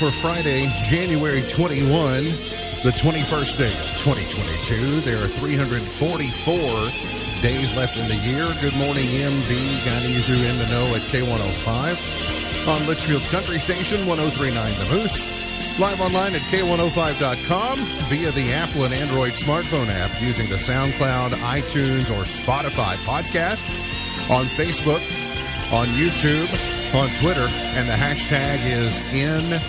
for Friday, January 21, the 21st day of 2022. There are 344 days left in the year. Good morning, MB, guiding you through in the know at K105 on Leitchfield's Country Station, 1039 The Moose. Live online at K105.com via the Apple and Android smartphone app using the SoundCloud, iTunes, or Spotify podcast. On Facebook, on YouTube, on Twitter, and the hashtag is in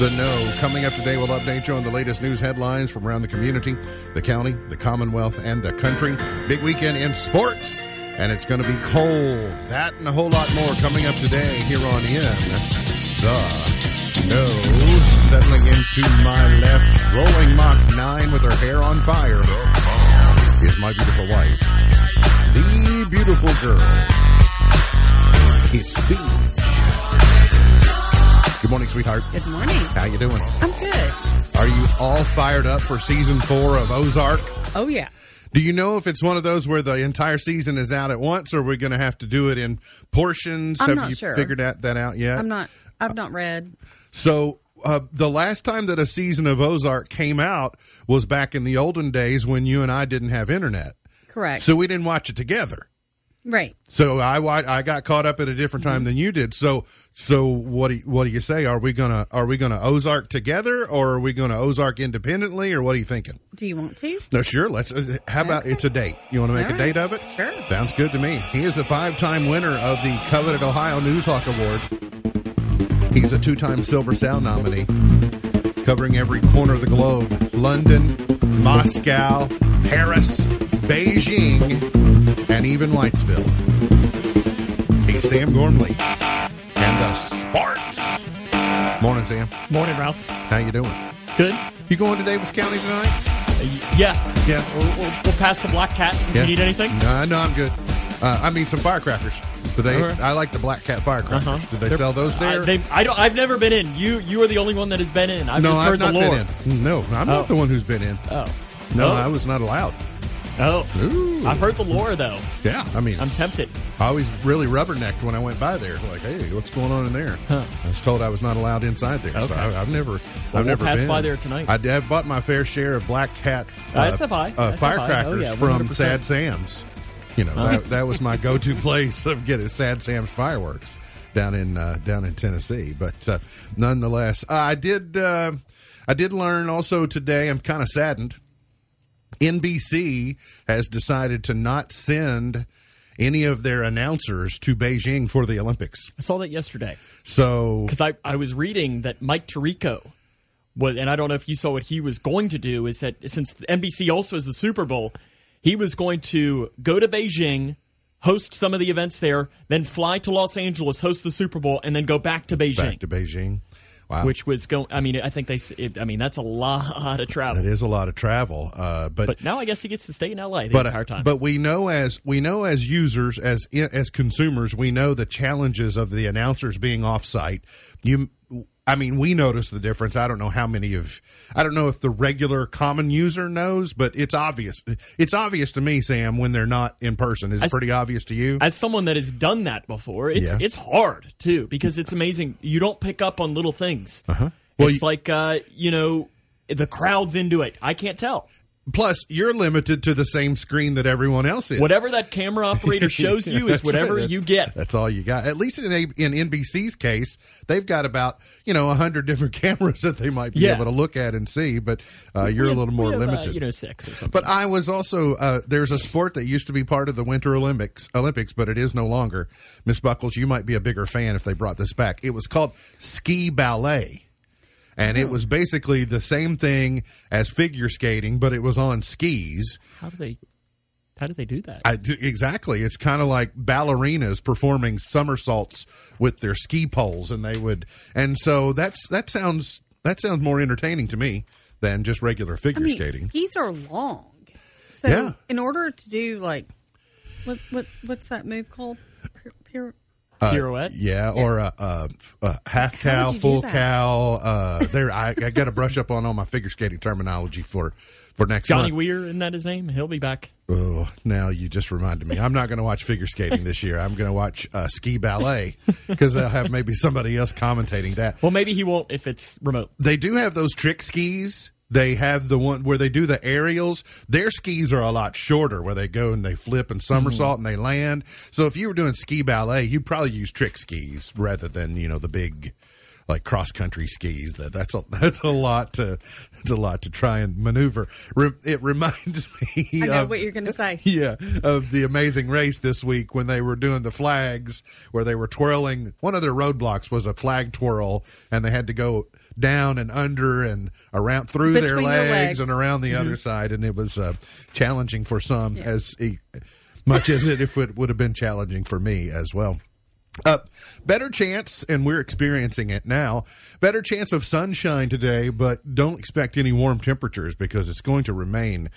the know. Coming up today, we'll update you on the latest news headlines from around the community, the county, the Commonwealth, and the country. Big weekend in sports, and it's going to be cold. That and a whole lot more coming up today here on In the Know. Settling into my left, rolling Mach 9 with her hair on fire, is my beautiful wife, the beautiful girl. It's Beach. Good morning, sweetheart. Good morning. How you doing? I'm good. Are you all fired up for season four of Ozark? Oh yeah. Do you know if it's one of those where the entire season is out at once, or we're going to have to do it in portions? I'm have not you sure. figured that, that out yet? I'm not. I've not read. So uh, the last time that a season of Ozark came out was back in the olden days when you and I didn't have internet, Correct. so we didn't watch it together. right. So I I got caught up at a different time than you did. So so what do you, what do you say? Are we gonna are we gonna Ozark together or are we gonna Ozark independently or what are you thinking? Do you want to? No, sure. Let's. Uh, how about it's a date? You want to make All a right. date of it? Sure. Sounds good to me. He is a five-time winner of the coveted Ohio Newshawk Award. He's a two-time Silver Sound nominee, covering every corner of the globe: London, Moscow, Paris, Beijing, and even Whitesville. He's Sam Gormley the Sparks. Morning, Sam. Morning, Ralph. How you doing? Good. You going to Daviess County tonight? Uh, y- yeah, Yeah. we'll, we'll, we'll pass the Black Cat if Yeah. you need anything. No, no, I'm good. Uh, I mean, some firecrackers. Do they? Right. I like the Black Cat firecrackers. Uh-huh. Do they They're- sell those I, there? they, I don't. I've never been in. You you are the only one that has been in. I've no, just I've heard not the lore. been in. No, I'm Oh. not the one who's been in. Oh, No, Oh. I was not allowed. Oh. Ooh. I've heard the lore though. Yeah, I mean, I'm tempted. I always really rubbernecked when I went by there. Like, hey, what's going on in there? Huh. I was told I was not allowed inside there. So Okay. I, I've never, Well, I've we'll never pass been. by there tonight. I have bought my fair share of Black Cat Uh, buy. uh, buy. firecrackers Oh, yeah, from Sad Sam's. You know, Oh. that, that was my go-to place of getting Sad Sam's fireworks down in uh, down in Tennessee. But uh, nonetheless, I did uh, I did learn also today. I'm kind of saddened. NBC has decided to not send any of their announcers to Beijing for the Olympics. I saw that yesterday So because I I was reading that Mike Tirico. What, and I don't know if you saw what he was going to do is that since NBC also has the Super Bowl, he was going to go to Beijing, host some of the events there, then fly to Los Angeles, host the Super Bowl, and then go back to Beijing. back to Beijing. Wow. which was going. I mean, I think they. It, I mean, that's a lot of travel. It is a lot of travel, uh, but But now I guess he gets to stay in LA the but entire time. but we know as we know as users as as consumers we know the challenges of the announcers being offsite. You, I mean, we notice the difference. I don't know how many of I don't know if the regular common user knows, but it's obvious. It's obvious to me, Sam, when they're not in person. Is it pretty obvious to you? as someone that has done that before, it's Yeah. it's hard too because it's amazing. You don't pick up on little things. Uh-huh. Well, it's you- like uh, you know the crowd's into it. I can't tell. Plus, you're limited to the same screen that everyone else is. Whatever that camera operator shows you is whatever right. you get. That's all you got. At least in A- in NBC's case, they've got about you know a hundred different cameras that they might be Yeah. able to look at and see. But uh, you're We a little more have, uh, limited. you know, six or something. but I was also uh, there's a sport that used to be part of the Winter Olympics Olympics, but it is no longer. Miss Buckles, you might be a bigger fan if they brought this back. It was called ski ballet. And it was basically the same thing as figure skating, but it was on skis. how do they? How do they do that? I do, exactly. It's kind of like ballerinas performing somersaults with their ski poles, and they would. And so that's that sounds that sounds more entertaining to me than just regular I figure mean, skating. skis are long. So Yeah. in order to do like what what what's that move called? Pir- pir- Pirouette. Yeah, or a, a, a half How cow, would you do full cow. Uh, there, I, I got to brush up on all my figure skating terminology for for next Johnny month. Weir, isn't that his name? He'll be back. Oh, now you just reminded me. I'm not going to watch figure skating this year. I'm going to watch uh, ski ballet because they'll have maybe somebody else commentating that. Well, maybe he won't if it's remote. They do have those trick skis. They have the one where they do the aerials. Their skis are a lot shorter, where they go and they flip and somersault and they land. So if you were doing ski ballet, you'd probably use trick skis rather than you know the big like cross country skis. That that's a that's a lot to that's a lot to try and maneuver. It reminds me. I know of, what you're going to say. yeah, of the amazing race this week when they were doing the flags where they were twirling. One of their roadblocks was a flag twirl, and they had to go down and under and around through their Between legs, their legs. and around the other side, and it was uh, challenging for some as e- much as it if it would have been challenging for me as well. Uh, better chance, and we're experiencing it now. Better chance of sunshine today, but don't expect any warm temperatures because it's going to remain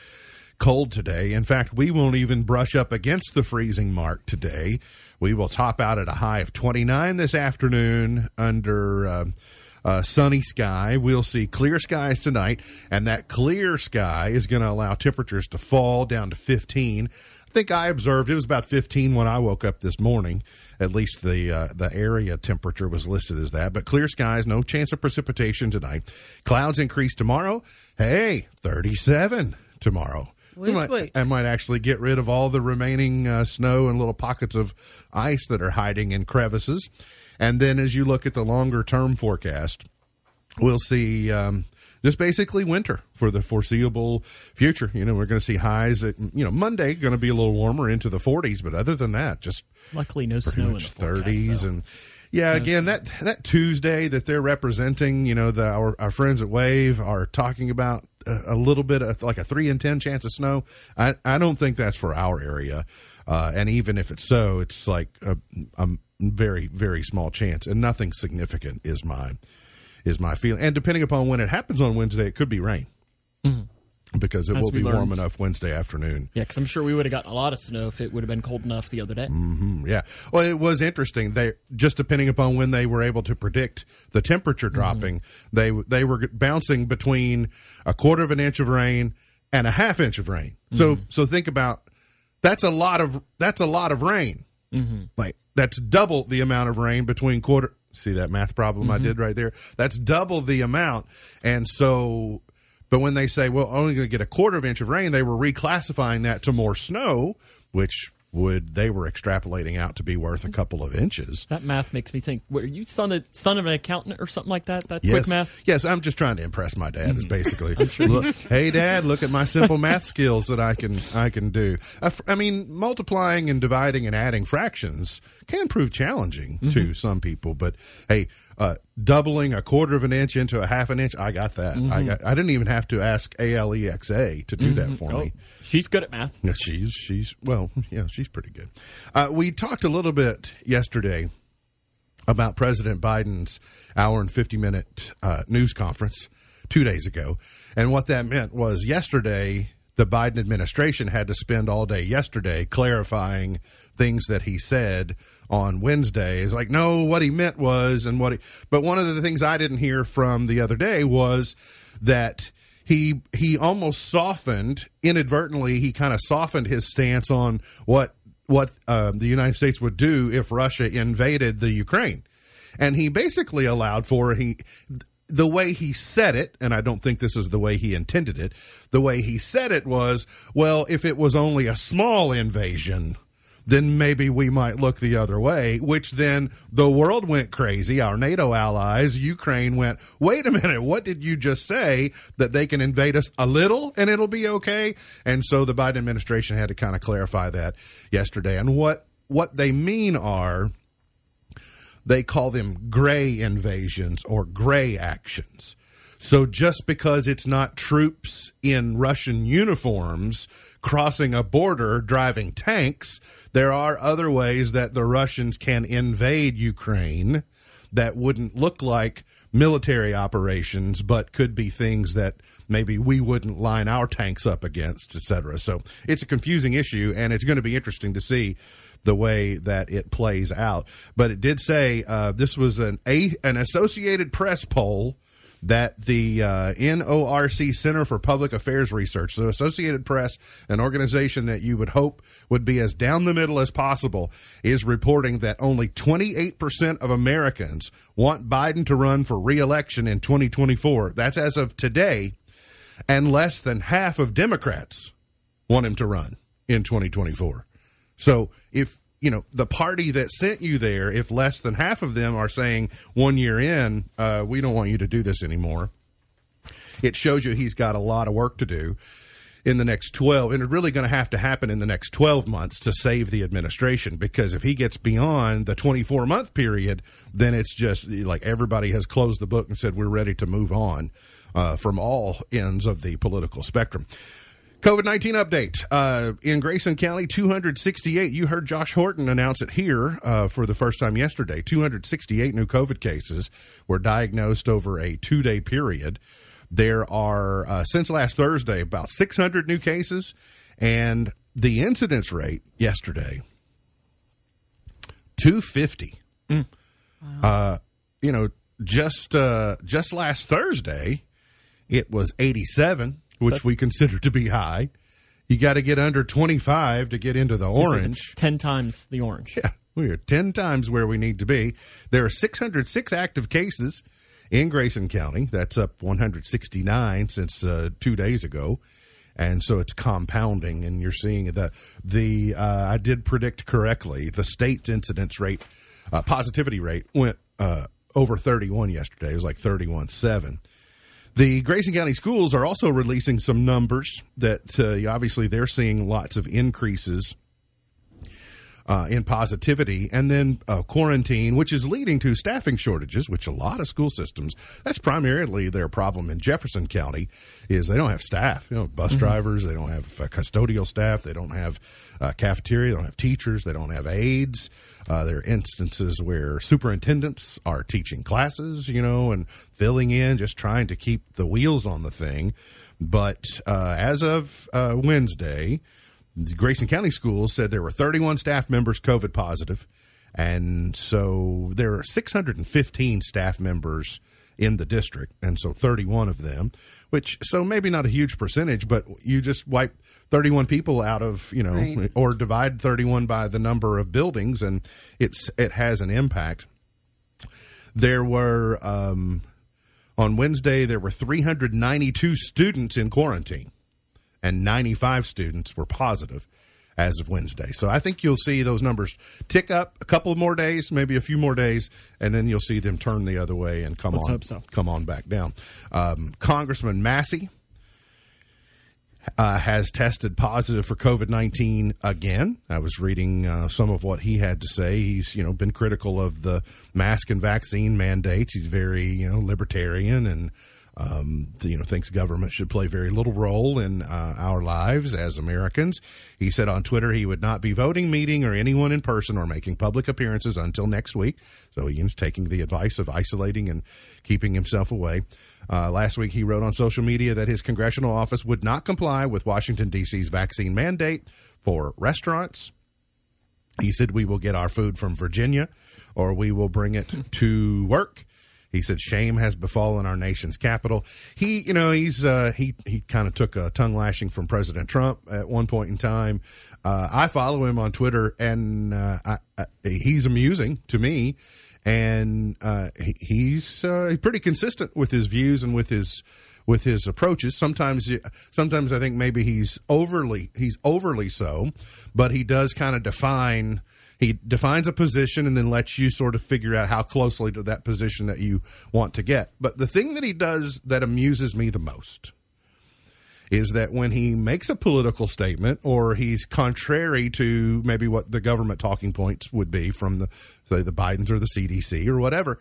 cold today. In fact, we won't even brush up against the freezing mark today. We will top out at a high of 29 this afternoon under. Uh, uh, sunny sky. We'll see clear skies tonight, and that clear sky is going to allow temperatures to fall down to 15. I think I observed it was about 15 when I woke up this morning. At least the uh, the area temperature was listed as that. But clear skies, no chance of precipitation tonight. Clouds increase tomorrow. Hey, 37 tomorrow. We Woot might. I might actually get rid of all the remaining uh, snow and little pockets of ice that are hiding in crevices. And then as you look at the longer term forecast, we'll see um, just basically winter for the foreseeable future. You know, we're going to see highs at, you know, Monday going to be a little warmer into the 40s, but other than that, just Luckily, no snow in the forecast, 30s though. and yeah again that that tuesday that they're representing you know the our, our friends at wave are talking about a, a little bit of like a 3 in 10 chance of snow i i don't think that's for our area uh, and even if it's so it's like a, a very very small chance and nothing significant is my is my feeling and depending upon when it happens on wednesday it could be rain because it Mm-hmm. As will be warm enough wednesday afternoon Yeah, because I'm sure we would have gotten a lot of snow if it would have been cold enough the other day. Mm, Yeah. Well, it was interesting. They just depending upon when they were able to predict the temperature dropping, they they were bouncing between a quarter of an inch of rain and a half inch of rain. So so think about that's a lot of that's a lot of rain. Like that's double the amount of rain between quarter. See that math problem I mm-hmm. did right there? That's double the amount. And so, but when they say, well, only going to get a quarter of an inch of rain, they were reclassifying that to more snow, which would they were extrapolating out to be worth a couple of inches. That math makes me think. Are you son of, son of an accountant or something like that? That Yes, quick math? yes. I'm just trying to impress my dad. Is mm. basically, look, hey, dad, look at my simple math skills that I can I can do. I, I mean, multiplying and dividing and adding fractions can prove challenging to some people, but hey, uh, doubling a quarter of an inch into a half an inch, I got that. I got. I didn't even have to ask ALEXA to do that for me. She's good at math. Yeah, she's she's well, yeah, she's pretty good. Uh, we talked a little bit yesterday about President Biden's hour and fifty minute uh, news conference two days ago, and what that meant was yesterday the Biden administration had to spend all day yesterday clarifying things that he said on Wednesday. Is like, no, what he meant was, and what he. But one of the things I didn't hear from the other day was that he he almost softened inadvertently. He kind of softened his stance on what what um, the United States would do if Russia invaded the Ukraine, and he basically allowed for he the way he said it, and I don't think this is the way he intended it. The way he said it was, well, if it was only a small invasion, then maybe we might look the other way, which then the world went crazy. Our NATO allies, Ukraine went, wait a minute, what did you just say? That they can invade us a little and it'll be okay? And so the Biden administration had to kind of clarify that yesterday. And what, what they mean are, they call them gray invasions or gray actions. So just because it's not troops in Russian uniforms crossing a border driving tanks, there are other ways that the Russians can invade Ukraine that wouldn't look like military operations, but could be things that maybe we wouldn't line our tanks up against, etc. So it's a confusing issue, and it's going to be interesting to see the way that it plays out. But it did say uh, this was an a an Associated Press poll that the uh, NORC Center for Public Affairs Research, the Associated Press, an organization that you would hope would be as down the middle as possible, is reporting that only 28% of Americans want Biden to run for reelection in 2024. That's as of today, and less than half of Democrats want him to run in 2024. So if you know the party that sent you there, if less than half of them are saying one year in, uh, we don't want you to do this anymore, it shows you he's got a lot of work to do in the next 12 and it's really going to have to happen in the next 12 months to save the administration because if he gets beyond the 24 month period then it's just like everybody has closed the book and said we're ready to move on uh, from all ends of the political spectrum COVID 19 update. Uh, in Grayson County, 268. You heard Josh Horton announce it here uh, for the first time yesterday. 268 new COVID cases were diagnosed over a two day period. There are, uh, since last Thursday, about 600 new cases, and the incidence rate yesterday, 250. Mm. Wow. you know, just uh, just last Thursday, it was 87 which That's, we consider to be high. You got to get under 25 to get into the orange. 10 times the orange. Yeah, we are 10 times where we need to be. There are 606 active cases in Grayson County. That's up 169 since uh, two days ago. And so it's compounding, and you're seeing the the. Uh, I did predict correctly. The state's incidence rate, uh, positivity rate, went uh, over 31 yesterday. It was like 31.7. The Grayson County schools are also releasing some numbers that uh, obviously they're seeing lots of increases uh, in positivity, and then uh, quarantine, which is leading to staffing shortages, which a lot of school systems, that's primarily their problem in Jefferson County, is they don't have staff. You know, bus mm-hmm. drivers, they don't have uh, custodial staff, they don't have uh, cafeteria, they don't have teachers, they don't have aides. Uh, there are instances where superintendents are teaching classes, you know, and filling in, just trying to keep the wheels on the thing. But uh, as of uh, Wednesday, Grayson County Schools said there were 31 staff members COVID positive, and so there are 615 staff members in the district, and so 31 of them, which so maybe not a huge percentage, but you just wipe 31 people out of you know, right. or divide 31 by the number of buildings, and it's it has an impact. There were um, on Wednesday there were 392 students in quarantine, and 95 students were positive as of Wednesday. So I think you'll see those numbers tick up a couple more days, maybe a few more days, and then you'll see them turn the other way and come Let's on, so. come on back down. Um, Congressman Massie Uh, has tested positive for COVID nineteen again. I was reading uh, some of what he had to say. He's you know been critical of the mask and vaccine mandates. He's very you know libertarian and um, you know, thinks government should play very little role in uh, our lives as Americans. He said on Twitter he would not be voting, meeting, or anyone in person or making public appearances until next week. So he's taking the advice of isolating and keeping himself away. Uh, last week, he wrote on social media that his congressional office would not comply with Washington, D.C.'s vaccine mandate for restaurants. He said, We will get our food from Virginia or we will bring it to work. He said, "Shame has befallen our nation's capital." He, you know, he's uh, he he kind of took a tongue lashing from President Trump at one point in time. Uh, I follow him on Twitter, and uh, I, I, he's amusing to me, and uh, he, he's uh, pretty consistent with his views and with his with his approaches. Sometimes, sometimes I think maybe he's overly he's overly so, but he does kind of define he defines a position and then lets you sort of figure out how closely to that position that you want to get. But the thing that he does that amuses me the most is that when he makes a political statement or he's contrary to maybe what the government talking points would be from the say the Bidens or the CDC or whatever,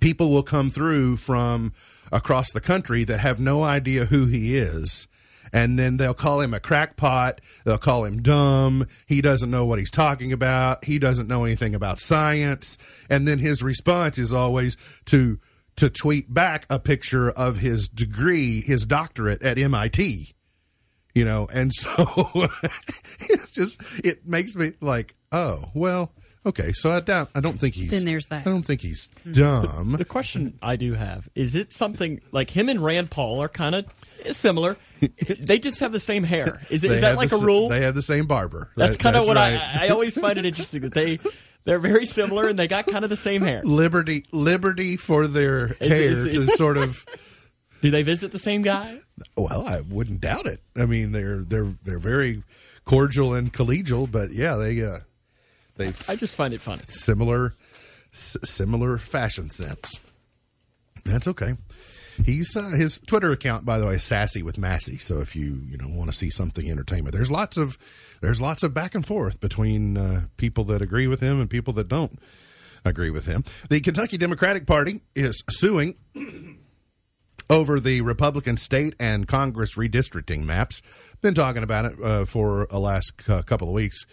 people will come through from across the country that have no idea who he is and then they'll call him a crackpot. They'll call him dumb. He doesn't know what he's talking about. He doesn't know anything about science. And then his response is always to to tweet back a picture of his degree, his doctorate at MIT. You know, and so it's just it makes me like, oh well, Okay, so I doubt. I don't think he's. Then there's that. I don't think he's dumb. The question I do have is it something like him and Rand Paul are kind of similar? they just have the same hair. Is, it, is that like the a s- rule? They have the same barber. that's That- kind of what right. I, I always find it interesting that they they're very similar and they got kind of the same hair. liberty liberty for their hair is it- to sort of Do they visit the same guy? well i wouldn't doubt it i mean they're they're they're very cordial and collegial but yeah they uh they I just find it funny. similar s- similar fashion sense that's okay he's uh, his twitter account by the way is sassy with massie so if you you know want to see something entertainment there's lots of there's lots of back and forth between uh, people that agree with him and people that don't agree with him the kentucky democratic party is suing over the Republican state and Congress redistricting maps. Been talking about it uh, for the last c- couple of weeks.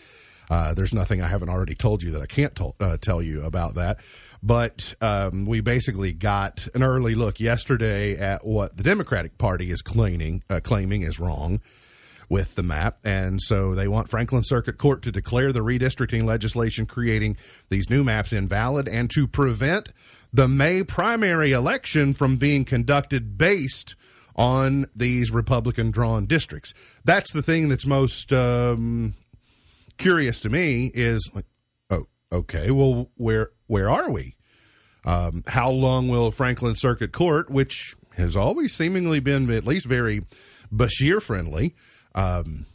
Uh, there's nothing I haven't already told you that I can't tol- uh, tell you about that. But um, we basically got an early look yesterday at what the Democratic Party is claiming uh, claiming is wrong with the map. And so they want Franklin Circuit Court to declare the redistricting legislation creating these new maps invalid and to prevent the May primary election from being conducted based on these Republican drawn districts. That's the thing that's most um, curious to me is like, oh, okay, well, where where are we? Um, how long will Franklin Circuit Court, which has always seemingly been at least very Beshear friendly, um,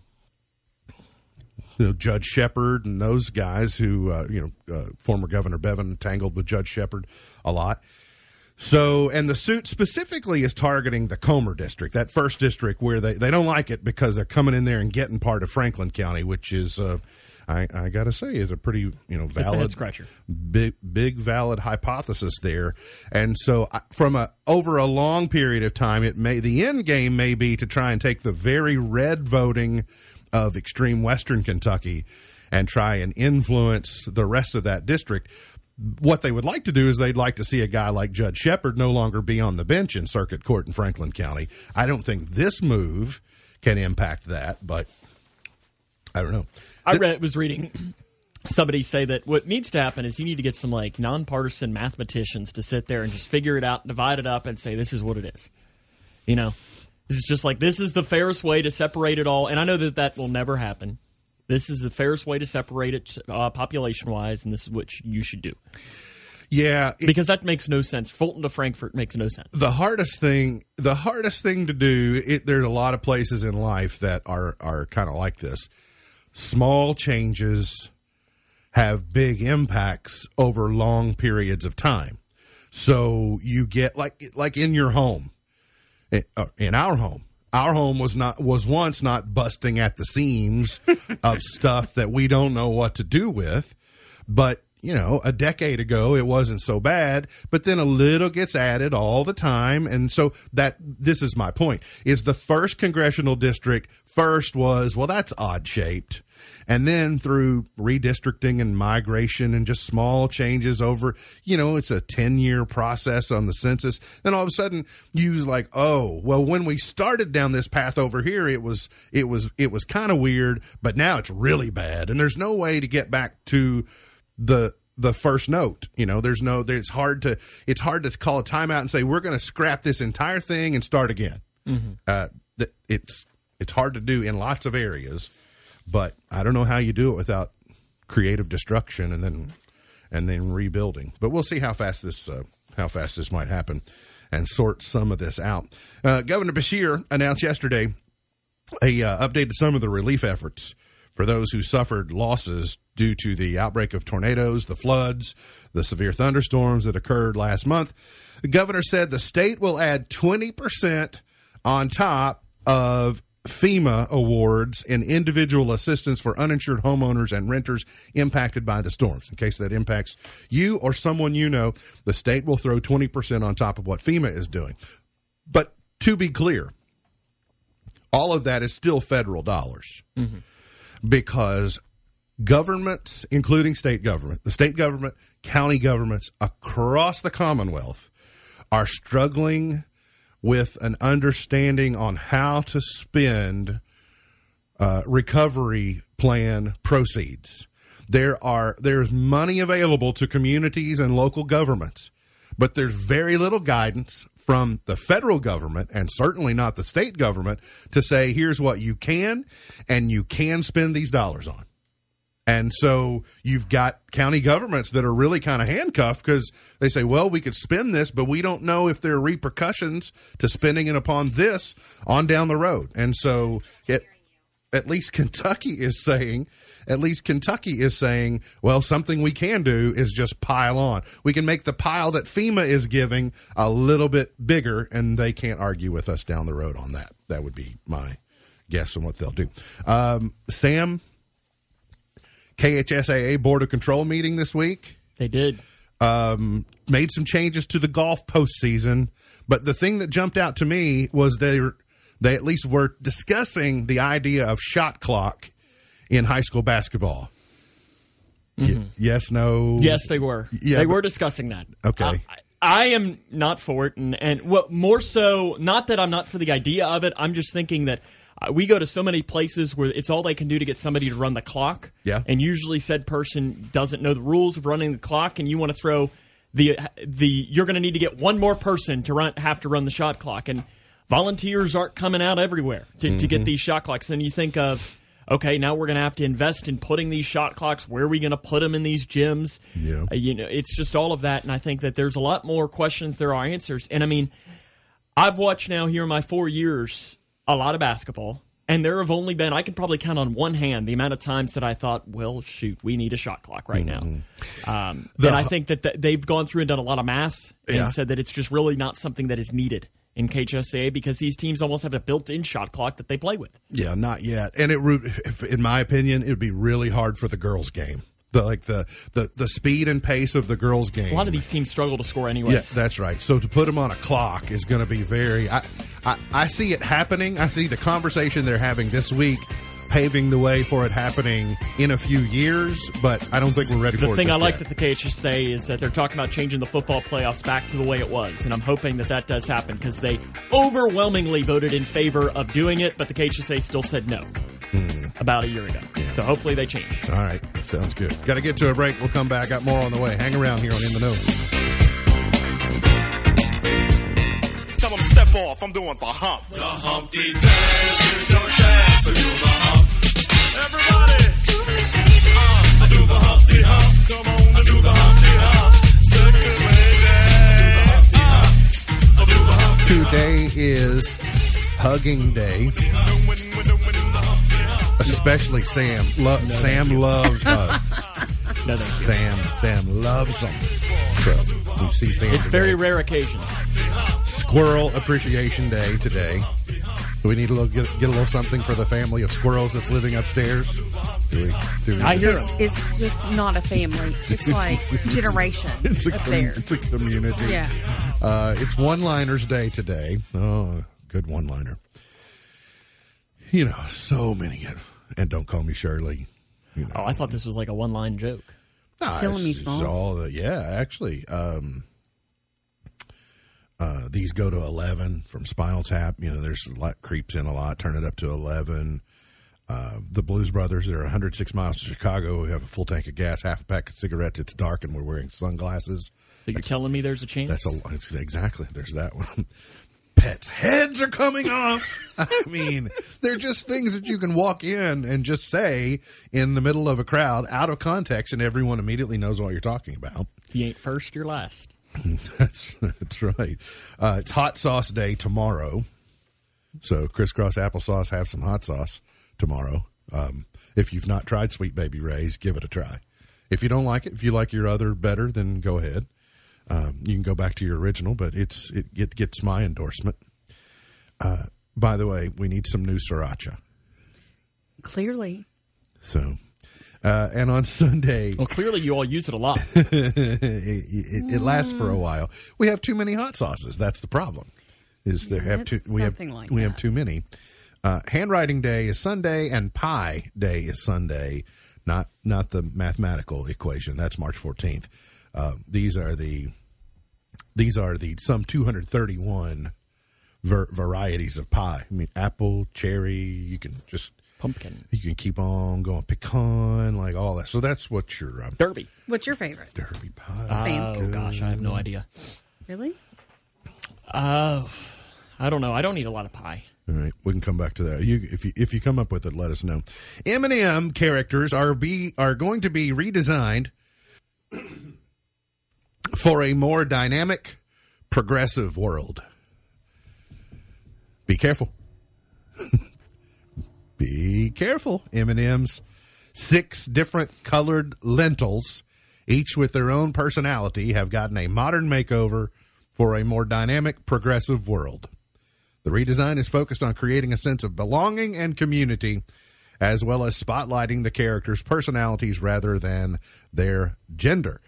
you know, Judge Shepherd and those guys who, uh, you know, uh, former Governor Bevin tangled with Judge Shepherd a lot. So, and the suit specifically is targeting the Comer district, that first district where they, they don't like it because they're coming in there and getting part of Franklin County, which is, uh, I, I got to say, is a pretty, you know, valid scratcher. big big valid hypothesis there and so from a over a long period of time it may the end game may be to try and take the very red voting of extreme western kentucky and try and influence the rest of that district what they would like to do is they'd like to see a guy like Judge Shepherd no longer be on the bench in circuit court in Franklin County. I don't think this move can impact that, but I don't know. I read was reading somebody say that what needs to happen is you need to get some like nonpartisan mathematicians to sit there and just figure it out, divide it up, and say this is what it is. You know, this is just like this is the fairest way to separate it all, and I know that that will never happen. This is the fairest way to separate it uh, population wise, and this is what you should do Yeah, it- because that makes no sense. Fulton to Frankfort makes no sense. the hardest thing the hardest thing to do it, there's a lot of places in life that are are kind of like this small changes have big impacts over long periods of time so you get like like in your home in, uh, in our home our home was not was once not busting at the seams of stuff that we don't know what to do with but you know a decade ago it wasn't so bad but then a little gets added all the time. And so that this is my point is the first congressional district first was well that's odd shaped. And then through redistricting and migration and just small changes over you know it's a 10 year process on the census then all of a sudden you like oh well when we started down this path over here it was it was it was kind of weird but now it's really bad. And there's no way to get back to the the first note you know there's no it's hard to it's hard to call a timeout and say we're going to scrap this entire thing and start again uh, th- it's it's hard to do in lots of areas but I don't know how you do it without creative destruction and then and then rebuilding. But we'll see how fast this uh, how fast this might happen and sort some of this out. Uh, Governor Beshear announced yesterday a uh, update to some of the relief efforts for those who suffered losses due to the outbreak of tornadoes, the floods, the severe thunderstorms that occurred last month. The governor said the state will add 20% on top of FEMA awards in individual assistance for uninsured homeowners and renters impacted by the storms. In case that impacts you or someone you know, the state will throw 20% on top of what FEMA is doing. But to be clear, all of that is still federal dollars mm-hmm. because governments, including state government, the state government, county governments across the Commonwealth are struggling with an understanding on how to spend uh, recovery plan proceeds. there are there's money available to communities and local governments, but there's very little guidance from the federal government and certainly not the state government to say here's what you can and you can spend these dollars on. And so you've got county governments that are really kind of handcuffed because they say, well, we could spend this, but we don't know if there are repercussions to spending it upon this on down the road. And so it, at least Kentucky is saying, at least Kentucky is saying, well, something we can do is just pile on. We can make the pile that FEMA is giving a little bit bigger, and they can't argue with us down the road on that. That would be my guess on what they'll do. Um, Sam, KHSAA Board of Control meeting this week They did. um, made some changes to the golf postseason. But the thing that jumped out to me was they they at least were discussing the idea of shot clock in high school basketball. Y- yes, no. Yes, they were. Yeah, they but- were discussing that. Okay. I, I am not for it, and and well, more so, not that I'm not for the idea of it. I'm just thinking that uh, we go to so many places where it's all they can do to get somebody to run the clock. Yeah. And usually, said person doesn't know the rules of running the clock, and you want to throw the the you're going to need to get one more person to run have to run the shot clock, and volunteers aren't coming out everywhere to, to Mm-hmm. get these shot clocks. And you think of okay, now we're going to have to invest in putting these shot clocks. Where are we going to put them in these gyms? Yeah. Uh, you know, it's just all of that, and I think that there's a lot more questions there are answers. And I mean, I've watched now here in my four years a lot of basketball, and there have only been I can probably count on one hand the amount of times that I thought, well, shoot, we need a shot clock right now. Um, The- and I think that th- they've gone through and done a lot of math Yeah. and said that it's just really not something that is needed in KHSA because these teams almost have a built-in shot clock that they play with. Yeah, not yet. And it, if- in my opinion, it would be really hard for the girls' game. The like the the the speed and pace of the girls' game. A lot of these teams struggle to score anyways. Yes, that's right. So to put them on a clock is going to be very. I, I I see it happening. I see the conversation they're having this week paving the way for it happening in a few years. But I don't think we're ready The for it. The thing I like yet. that the KHSA is that they're talking about changing the football playoffs back to the way it was, and I'm hoping that that does happen because they overwhelmingly voted in favor of doing it, but the KHSA still said no Hmm. about a year ago. So hopefully they change. All right, sounds good. Got to get to a break. We'll come back. Got more on the way. Hang around here on In the Know. Tell them step off, I'm doing the hump. The Humpty Dance, hugging day. Especially Sam. Lo- Sam loves hugs. No, thank you. Sam Sam loves them. So you see Sam. It's today. very rare occasions. Squirrel Appreciation Day today. Do we need a little get, get a little something for the family of squirrels that's living upstairs? Do we? Do we I hear 'em. It's just not a family. It's like generation. It's a, up com- there. it's a community. Yeah. Uh, it's one liners day today. Oh, good one liner. You know, so many. And don't call me Shirley. You know, Oh, I thought this was like a one-line joke. Nah, Killing it's- me, it's Smalls. all the- yeah, actually. Um, uh, these go to 11 from Spinal Tap. You know, there's a lot, creeps in a lot, turn it up to 11. Uh, the Blues Brothers, they're 106 miles to Chicago. We have a full tank of gas, half a pack of cigarettes. It's dark and we're wearing sunglasses. So you're telling me there's a chance? That's a it's, exactly. There's that one. Pets' heads are coming off. I mean, they're just things that you can walk in and just say in the middle of a crowd, out of context, and everyone immediately knows what you're talking about. If you ain't first, you're last. That's that's right. Uh, it's hot sauce day tomorrow, so crisscross applesauce. Have some hot sauce tomorrow. Um, if you've not tried Sweet Baby Ray's, give it a try. If you don't like it, if you like your other better, then go ahead. Um, you can go back to your original, but it's it, it gets my endorsement. Uh, by the way, we need some new sriracha. Clearly. So, uh, and on Sunday, Well, clearly you all use it a lot. it, it, it lasts for a while. We have too many hot sauces. That's the problem. Is there have too we have something like we have too many. Uh, handwriting day is Sunday and pie day is Sunday. Not not the mathematical equation. That's March fourteenth. Uh, these are the these are the some two hundred thirty one ver- varieties of pie. I mean, apple, cherry. You can just Pumpkin. You can keep on going pecan, like all that. So that's what your um, Derby. What's your favorite? derby pie. Thank Oh gosh, I have no idea. Really? Uh, I don't know. I don't eat a lot of pie. All right, we can come back to that. You, if you if you come up with it, let us know. M&M characters are be are going to be redesigned for a more dynamic, progressive world. Be careful. be careful. M&M's six different colored lentils, each with their own personality, have gotten a modern makeover for a more dynamic, progressive world. The redesign is focused on creating a sense of belonging and community, as well as spotlighting the characters' personalities rather than their gender.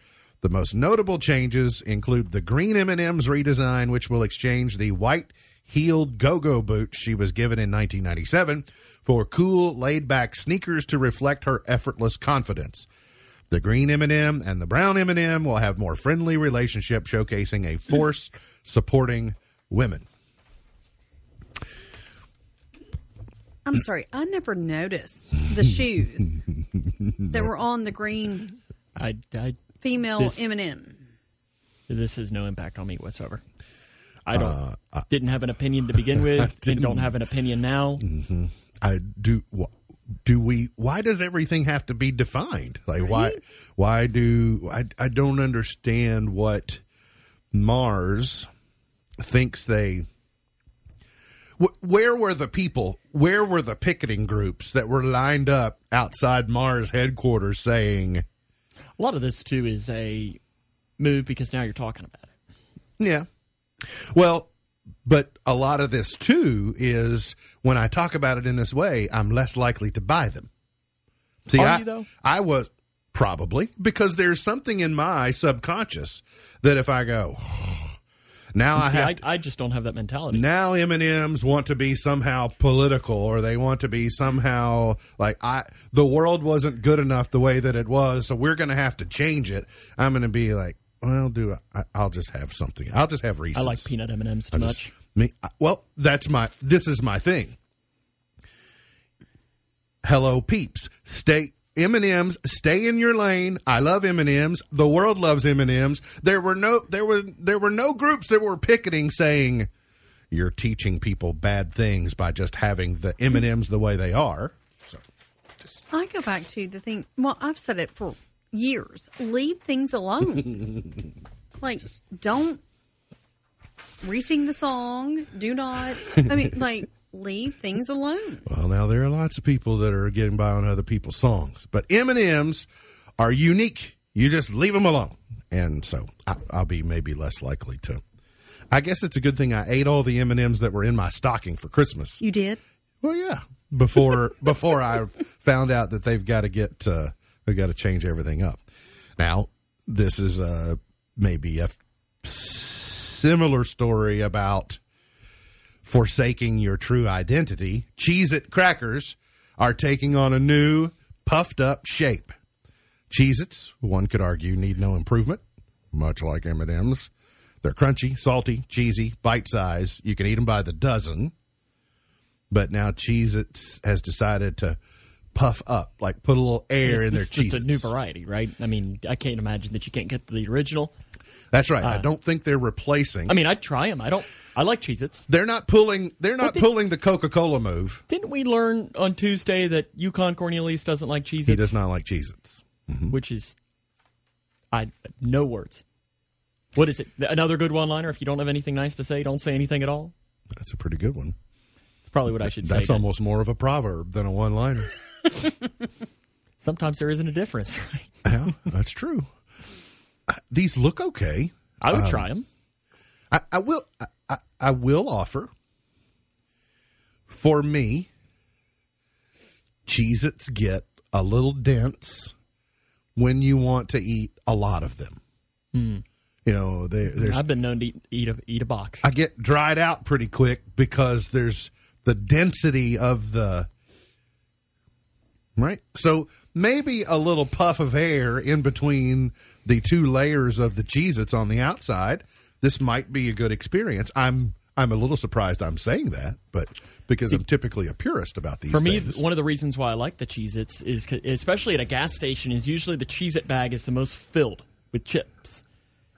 The most notable changes include the green M&M's redesign, which will exchange the white-heeled go-go boots she was given in 1997 for cool, laid-back sneakers to reflect her effortless confidence. The green M&M and the brown M&M will have more friendly relationship, showcasing a force supporting women. I'm sorry, I never noticed the shoes that were on the green I, I female This- M&M. this has no impact on me whatsoever. I don't didn't have an opinion to begin with, and don't have an opinion now. I do. wh- Do we? Why does everything have to be defined? Like why? Why do I? I don't understand what Mars thinks they. Wh- Where were the people? Where were the picketing groups that were lined up outside Mars headquarters saying, A lot of this too is a move because now you're talking about it. Yeah. Well, but a lot of this too is when I talk about it in this way, I'm less likely to buy them. See, Are I, you, though? I was probably because there's something in my subconscious that if I go, now I See, have I, I just don't have that mentality. now M and M's want to be somehow political, or they want to be somehow like I. The world wasn't good enough the way that it was, so we're going to have to change it. I'm going to be like, well, do I, I'll just have something. I'll just have Reese's. I like peanut M and M's too much. me, well, that's my. This is my thing. Hello, peeps. Stay M and M's. Stay in your lane. I love M and M's. The world loves M and M's. There were no. There were. There were no groups that were picketing saying you're teaching people bad things by just having the M and M's the way they are. I go back to the thing. Well, I've said it for years. Leave things alone. like, don't re-sing the song. Do not. I mean, like, leave things alone. Well, now there are lots of people that are getting by on other people's songs, but M and M's are unique. You just leave them alone, and so I, I'll be maybe less likely to. I guess it's a good thing I ate all the M and M's that were in my stocking for Christmas. You did. Well, yeah, before before I found out that they've got to get uh, they've got to change everything up. Now, this is uh, maybe a f- similar story about forsaking your true identity. Cheez It crackers are taking on a new, puffed up shape. Cheez Its, one could argue, need no improvement, much like M&M's. They're crunchy, salty, cheesy, bite size. You can eat them by the dozen. But now Cheez Its has decided to puff up, like put a little air in their It's just a new variety, right? I mean, I can't imagine that you can't get the original. That's right. I uh, don't think they're replacing. I mean, I'd try them. I don't. I like Cheez-Its. they're not pulling. They're not did- pulling the Coca Cola move. Didn't we learn on Tuesday that Yukon Cornelius doesn't like Cheez-Its? He does not like Cheez Its. Mm-hmm. Which is, I no words. What is it? Another good one-liner? If you don't have anything nice to say, don't say anything at all. That's a pretty good one. It's probably what I should say. That's almost more of a proverb than a one liner. Sometimes there isn't a difference. Right? yeah, that's true. These look okay. I Um, would try them. I, I will. I, I, will offer. For me, Cheez Its get a little dense when you want to eat a lot of them. You know, they, there's I've been known to eat, eat a eat a box. I get dried out pretty quick because there's the density of the right. So maybe a little puff of air in between the two layers of the Cheez Its on the outside. This might be a good experience. I'm I'm a little surprised I'm saying that, but because I'm typically a purist about these For me, things. one of the reasons why I like the Cheez Its is, especially at a gas station, is usually the Cheez It bag is the most filled with chips.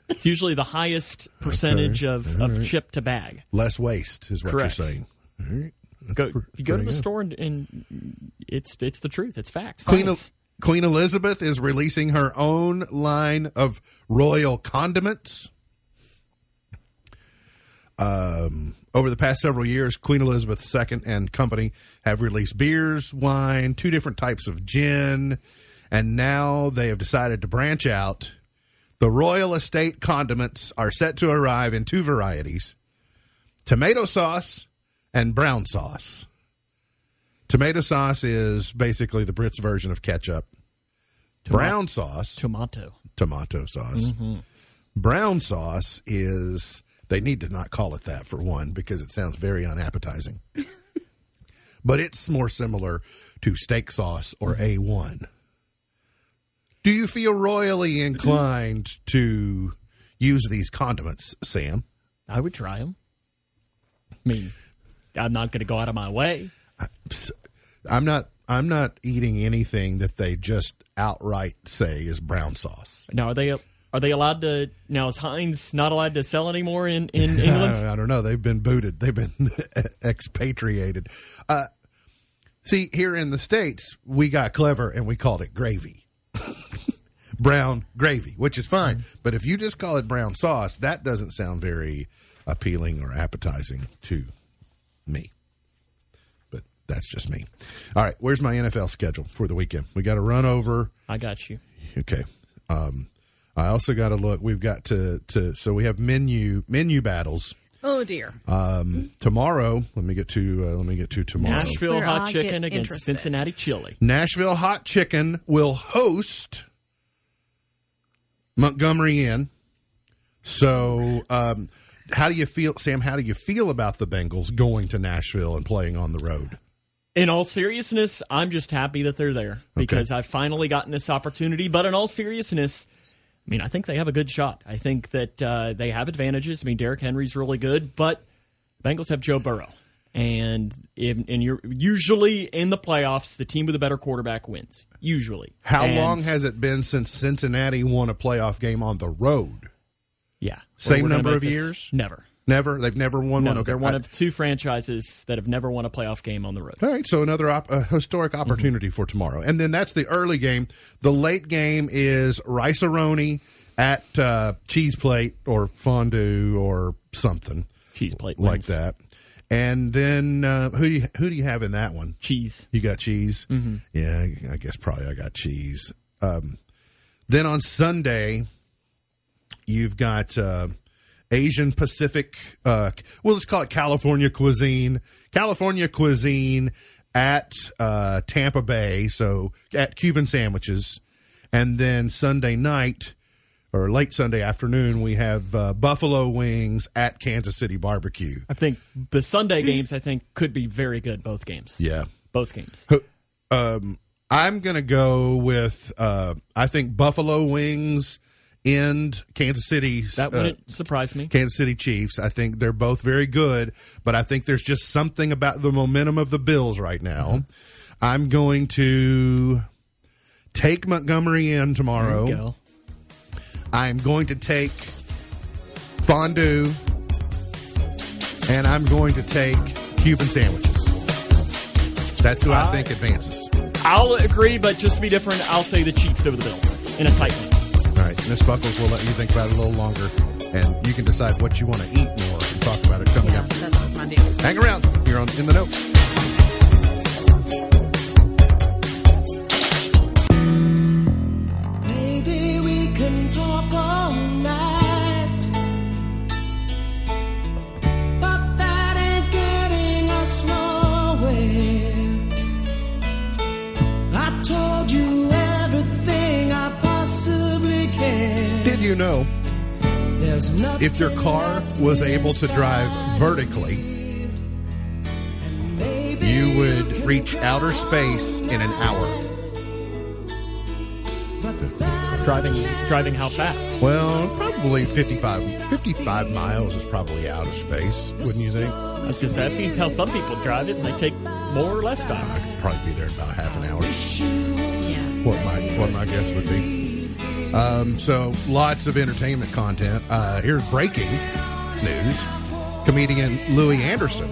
It's usually the highest percentage of, of chip to bag. less waste is what Correct. you're saying. All right. Go, if you go to the store and, and it's it's the truth. It's facts. Queen Elizabeth is releasing her own line of royal condiments. Um, over the past several years, Queen Elizabeth II and company have released beers, wine, two different types of gin, and now they have decided to branch out. The royal estate condiments are set to arrive in two varieties tomato sauce and brown sauce. Tomato sauce is basically the Brits' version of ketchup. Brown sauce, tomato. tomato sauce. Mm-hmm. Brown sauce is, they need to not call it that for one because it sounds very unappetizing. but it's more similar to steak sauce or mm-hmm. A1. Do you feel royally inclined to use these condiments, Sam? I would try them. I mean, I'm not going to go out of my way. I'm not I'm not eating anything that they just outright say is brown sauce. Now, are they are they allowed to? Now, is Heinz not allowed to sell anymore in in England? I, I don't know. They've been booted. They've been expatriated. Uh, see, here in the states, we got clever and we called it gravy, brown gravy, which is fine. But if you just call it brown sauce, that doesn't sound very appealing or appetizing to me. But that's just me. All right, where's my NFL schedule for the weekend? We got to run over. I got you. Okay. Um, I also got to look. We've got to to so we have menu menu battles Oh dear. um, tomorrow. Let me get to uh, let me get to tomorrow. Nashville Where hot I chicken against interested. Cincinnati chili. Nashville Hot Chicken will host Montgomery Inn. So, um, how do you feel, Sam? How do you feel about the Bengals going to Nashville and playing on the road? In all seriousness, I'm just happy that they're there because I've finally gotten this opportunity. But in all seriousness, I mean, I think they have a good shot. I think that uh, they have advantages. I mean, Derrick Henry's really good, but the Bengals have Joe Burrow, and in, and you're usually in the playoffs, the team with the better quarterback wins. Usually, How And- long has it been since Cincinnati won a playoff game on the road? yeah Same number of this- years? Never. Never. They've never won No, one. Okay, they're one I- of two franchises that have never won a playoff game on the road. All right, so another op- a historic opportunity for tomorrow, and then that's the early game. The late game is Rice-A-Roni at uh, cheese plate or fondue or something Cheese plate like wins. that. And then uh, who do you, who do you have in that one? Cheese. You got cheese. Mm-hmm. Yeah, I- I guess probably I got cheese. Um, then on Sunday, you've got uh, Asian Pacific. Uh, we'll just call it California cuisine. California cuisine at uh, Tampa Bay, so at Cuban sandwiches, and then Sunday night or late Sunday afternoon, we have uh, buffalo wings at Kansas City Barbecue. I think the Sunday games, I think, could be very good. Both games. Yeah. Both games. Um, I'm going to go with uh, I think Buffalo Wings and Kansas City's That uh, wouldn't surprise me. Kansas City Chiefs. I think they're both very good, but I think there's just something about the momentum of the Bills right now. I'm going to take Montgomery in There tomorrow. you go. I'm going to take fondue, and I'm going to take Cuban sandwiches. That's who I All think advances. I'll agree, but just to be different, I'll say the Chiefs over the Bills in a tight one. All right, Miss Buckles, we'll let you think about it a little longer, and you can decide what you want to eat more and talk about it coming Yeah, up. that's my deal. Hang around. You're on in the know. You know if your car was able to drive vertically, you would reach outer space in an hour? Driving, driving how fast? Well, probably probably 55, 55 miles is probably out of space, wouldn't you think? I was gonna say, I've seen how some people drive it and they take more or less time. I could probably be there in about half an hour. Yeah. What my what my guess would be. Um, so lots of entertainment content. Uh, here's breaking news: comedian Louie Anderson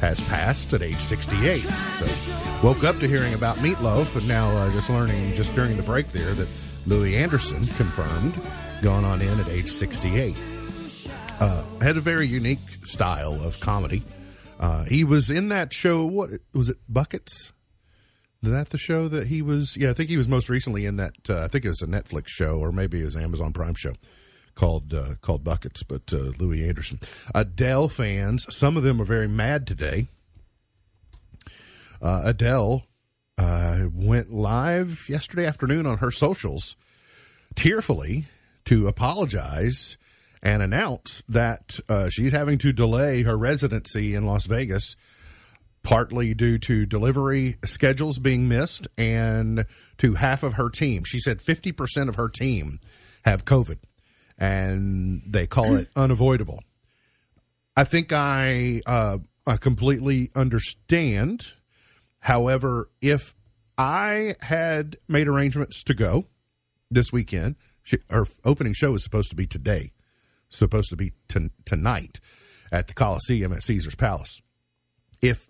has passed at age 68. So woke up to hearing about Meatloaf, and now uh, just learning just during the break there that Louie Anderson confirmed gone on in at age 68. Uh, has a very unique style of comedy. Uh, he was in that show. What was it? Buckets. That the show that he was? Yeah, I think he was most recently in that. Uh, I think it was a Netflix show, or maybe it was an Amazon Prime show called uh, called Buckets. But uh, Louie Anderson, Adele fans, some of them are very mad today. Uh, Adele uh, went live yesterday afternoon on her socials, tearfully to apologize and announce that uh, she's having to delay her residency in Las Vegas partly due to delivery schedules being missed and to half of her team. She said 50% of her team have COVID and they call it unavoidable. I think I, uh, I completely understand. However, if I had made arrangements to go this weekend, she, her opening show is supposed to be today, supposed to be t- tonight at the Coliseum at Caesar's Palace. If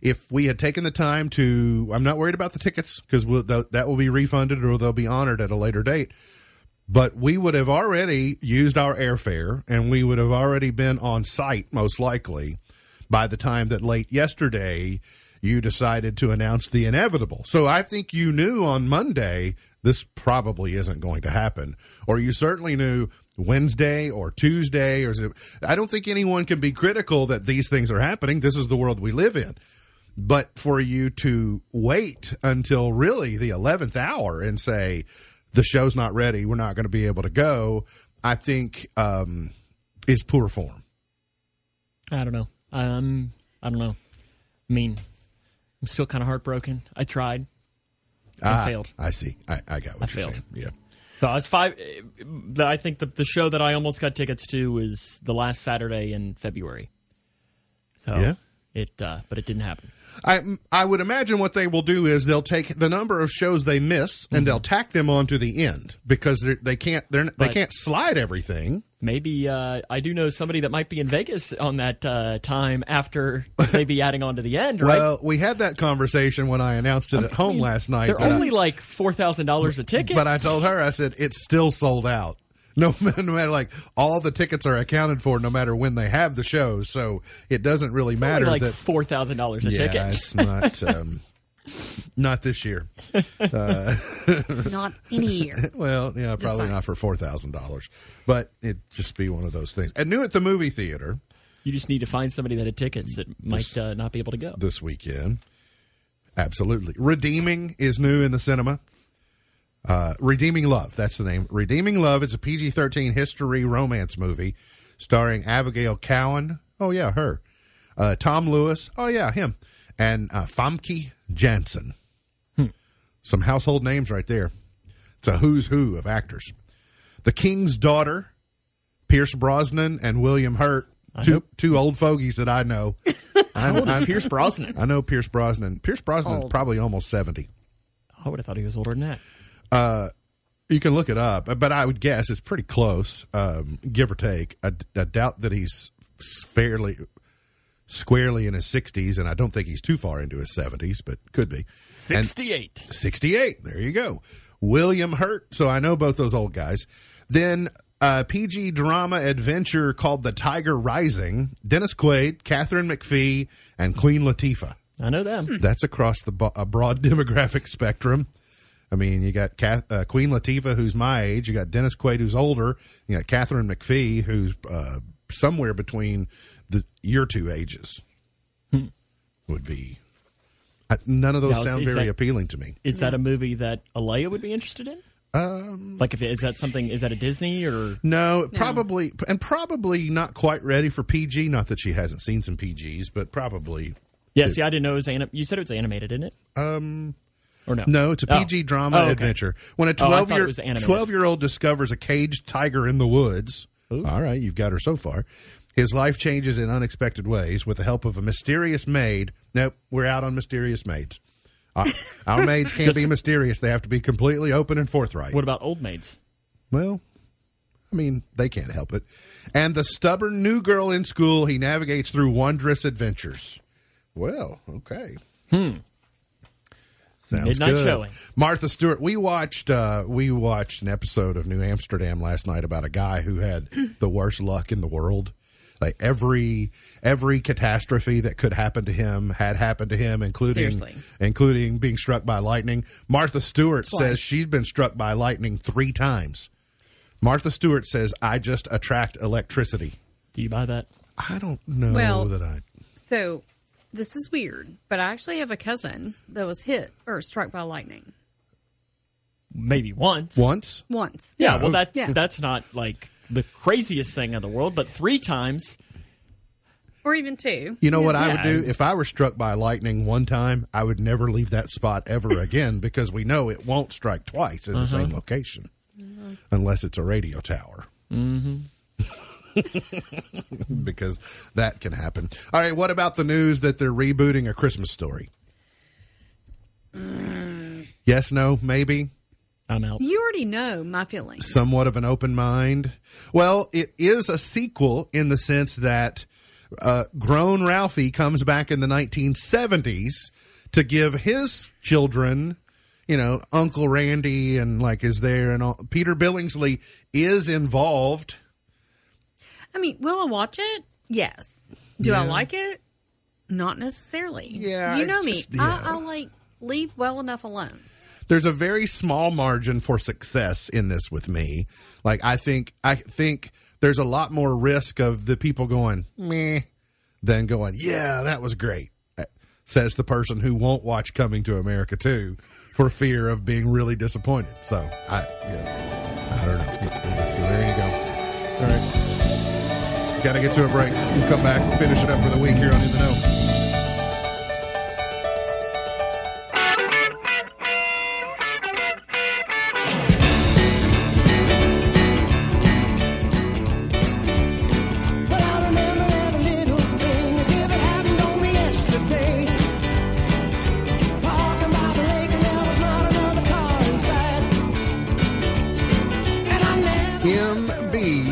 if we had taken the time to, I'm not worried about the tickets because we'll, th- that will be refunded or they'll be honored at a later date. But we would have already used our airfare and we would have already been on site, most likely, by the time that late yesterday you decided to announce the inevitable. So I think you knew on Monday this probably isn't going to happen. Or you certainly knew Wednesday or Tuesday or I don't think anyone can be critical that these things are happening. This is the world we live in. But for you to wait until really the 11th hour and say, the show's not ready, we're not going to be able to go, I think um, is poor form. I don't know. Um, I don't know. I mean, I'm still kind of heartbroken. I tried. I Ah, failed. I see. I, I got what I you're failed. saying. Yeah. So I was five. I think the the show that I almost got tickets to was the last Saturday in February. So Yeah. it, uh, but it didn't happen. I I would imagine what they will do is they'll take the number of shows they miss and they'll tack them onto the end because they can't they're, they can't slide everything. Maybe uh, I do know somebody that might be in Vegas on that uh, time after they be adding on to the end, right? Well, we had that conversation when I announced it at home I mean, last night. They're but I- only like four thousand dollars a ticket. But I told her, I said, it's still sold out. No, no matter like all the tickets are accounted for, no matter when they have the show. So it doesn't really It's matter only like that. four thousand dollars a yeah, ticket. it's not. Um, not this year. Uh, Not any year. Well, yeah, probably saying. not for four thousand dollars, but it'd just be one of those things. And new at the movie theater You just need to find somebody that had tickets that might uh, not be able to go. this weekend. Absolutely, Redeeming is new in the cinema. Uh, Redeeming Love, that's the name. Redeeming Love It's a PG 13 history romance movie starring Abigail Cowen. Oh, yeah, her. Uh, Tom Lewis. Oh, yeah, him. And uh, Famke Janssen. Some household names right there. It's a who's who of actors. The King's Daughter, Pierce Brosnan and William Hurt. Two, two old fogies that I know. I, How old is I- Pierce Brosnan? I know Pierce Brosnan. Pierce Brosnan's Old. probably almost 70. I would have thought he was older than that. You can look it up, but I would guess it's pretty close, um, give or take. I, I doubt that he's fairly squarely in his 60s, and I don't think he's too far into his 70s, but could be. And- Sixty-eight. 68. There you go. William Hurt. So I know both those old guys. Then uh, PG drama adventure called The Tiger Rising. Dennis Quaid, Katharine McPhee, and Queen Latifah. I know them. That's across the bo- a broad demographic spectrum. I mean, you got Kath, uh, Queen Latifah, who's my age. You got Dennis Quaid, who's older. You got Katharine McPhee, who's uh, somewhere between the your two ages. Would be. I, none of those Now, sound very that- appealing to me. Is that a movie that Alea would be interested in? Um, like if it, is that something? Is that a Disney or? No, probably, and probably not quite ready for PG. Not that she hasn't seen some PGs, but probably. Yeah, see, I didn't know it was anim- You said it was animated, isn't it? Or no? No, it's a Oh. PG drama Oh, okay. adventure. When a Oh, 12 it year 12 year old discovers a caged tiger in the woods. All right, you've got her so far. His life changes in unexpected ways with the help of a mysterious maid. Nope, we're out on mysterious maids. Our, our maids can't be mysterious. They have to be completely open and forthright. What about old maids? Well, I mean, they can't help it. And the stubborn new girl in school, he navigates through wondrous adventures. Well, okay. Hmm. Sounds Midnight good. showing. Martha Stewart. We watched uh, we watched an episode of New Amsterdam last night about a guy who had the worst luck in the world. Like every every catastrophe that could happen to him had happened to him, including Seriously. including being struck by lightning. Martha Stewart Twice. says she's been struck by lightning three times. Martha Stewart says, "I just attract electricity." Do you buy that? I don't know Well- that I. So this is weird, but I actually have a cousin that was hit or struck by lightning Maybe once. Once, once. Yeah, well, that's Yeah. that's not like the craziest thing in the world, but three times. Or even two. you know what I would Yeah. do if I were struck by lightning one time? I would never leave that spot ever again because we know it won't strike twice in the uh-huh. same location, unless it's a radio tower. Mm-hmm. Because that can happen. All right, what about the news that they're rebooting a Christmas story? Yes, no, maybe. I'm out. You already know my feelings. somewhat of an open mind. Well, it is a sequel in the sense that uh, grown Ralphie comes back in the 1970s to give his children, you know, Uncle Randy and like is there and all. Peter Billingsley is involved. I mean, will I watch it? Yes. Do I Yeah. like it? Not necessarily. Yeah, You it's know me. just- yeah. I, I like leave well enough alone. There's a very small margin for success in this with me. Like I think I think there's a lot more risk of the people going meh than going yeah that was great. Uh, Says the person who won't watch Coming to America too for fear of being really disappointed. So I yeah, I don't know. So there you go. All right. Got to get to a break. We'll come back finish it up for the week here on In the Know.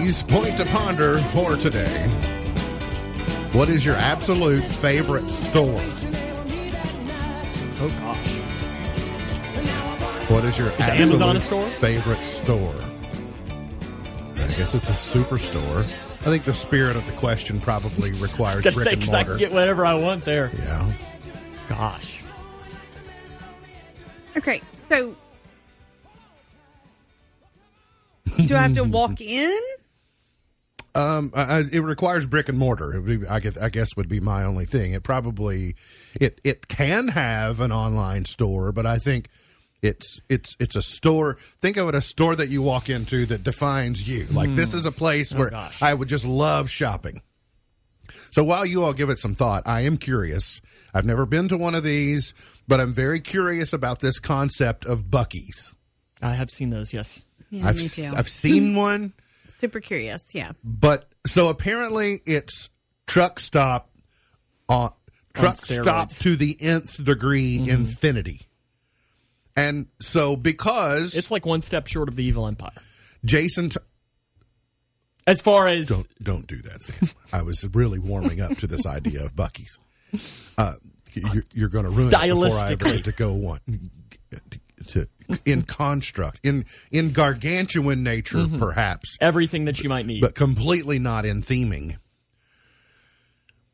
Never. Point to Ponder for today. What is your absolute favorite store? Oh gosh. What is your Is absolute Amazon a store? favorite store? I guess it's a superstore. I think the spirit of the question probably requires Gotta brick say, and because I can get whatever I want there. yeah. Gosh. Okay, so do I have to walk in? Um, I, I- it requires brick and mortar. It would be, I, guess, I guess would be my only thing. It probably it it can have an online store, but I think it's it's it's a store. Think of it a store that you walk into that defines you. Like this is a place where gosh. I would just love shopping. So while you all give it some thought, I am curious. I've never been to one of these, but I'm very curious about this concept of Buc-ee's. I have seen those, yes. Yeah, I've me too. I've seen one. Super curious. Yeah. But so apparently it's truck stop on truck steroids. stop to the nth degree infinity. And so because It's like one step short of the evil empire. Jason T- As far as don't don't do that, Sam. I was really warming up to this idea of Buc-ee's. Uh, you're, you're going to ruin it before I ever Stylistically. get to go one to in construct in in gargantuan nature Mm-hmm. perhaps everything that you might need. but completely not in theming.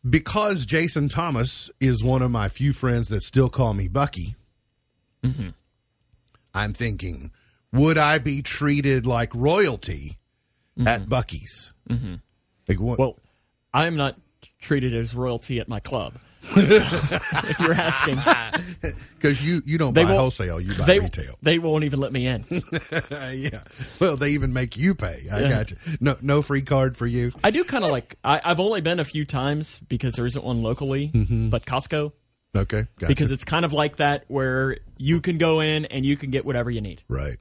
Because Jason Thomas is one of my few friends that still call me Bucky, mm-hmm. I'm thinking, would I be treated like royalty at Buc-ee's? Mm-hmm. Like, well, I am not treated as royalty at my club. If you're asking, because you, you don't they buy wholesale, you buy they, retail. They won't even let me in. yeah. Well, they even make you pay. I Yeah. got you. No, no free card for you. I do kind of like. I, I've only been a few times because there isn't one locally, Mm-hmm. but Costco. Okay, gotcha. because it's kind of like that where you can go in and you can get whatever you need. Right.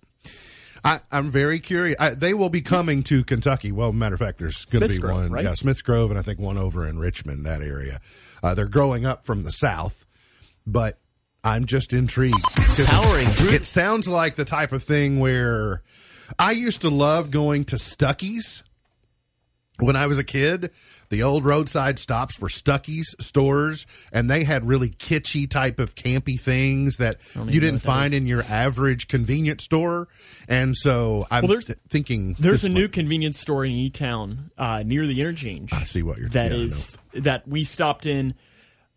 I, I'm very curious. I, they will be coming to Kentucky. Well, matter of fact, there's going to be Smiths Grove, one. right? Yeah, Smiths Grove, and I think one over in Richmond, that area. Uh, they're growing up from the south, but I'm just intrigued. Powering through- It sounds like the type of thing where I used to love going to Stuckey's when I was a kid, the old roadside stops were Stuckey's stores, and they had really kitschy type of campy things that you didn't that find is. in your average convenience store. And so I'm Well, there's- th- thinking There's a new convenience store in E Town uh, near the interchange. I see what you're That yeah, is that we stopped in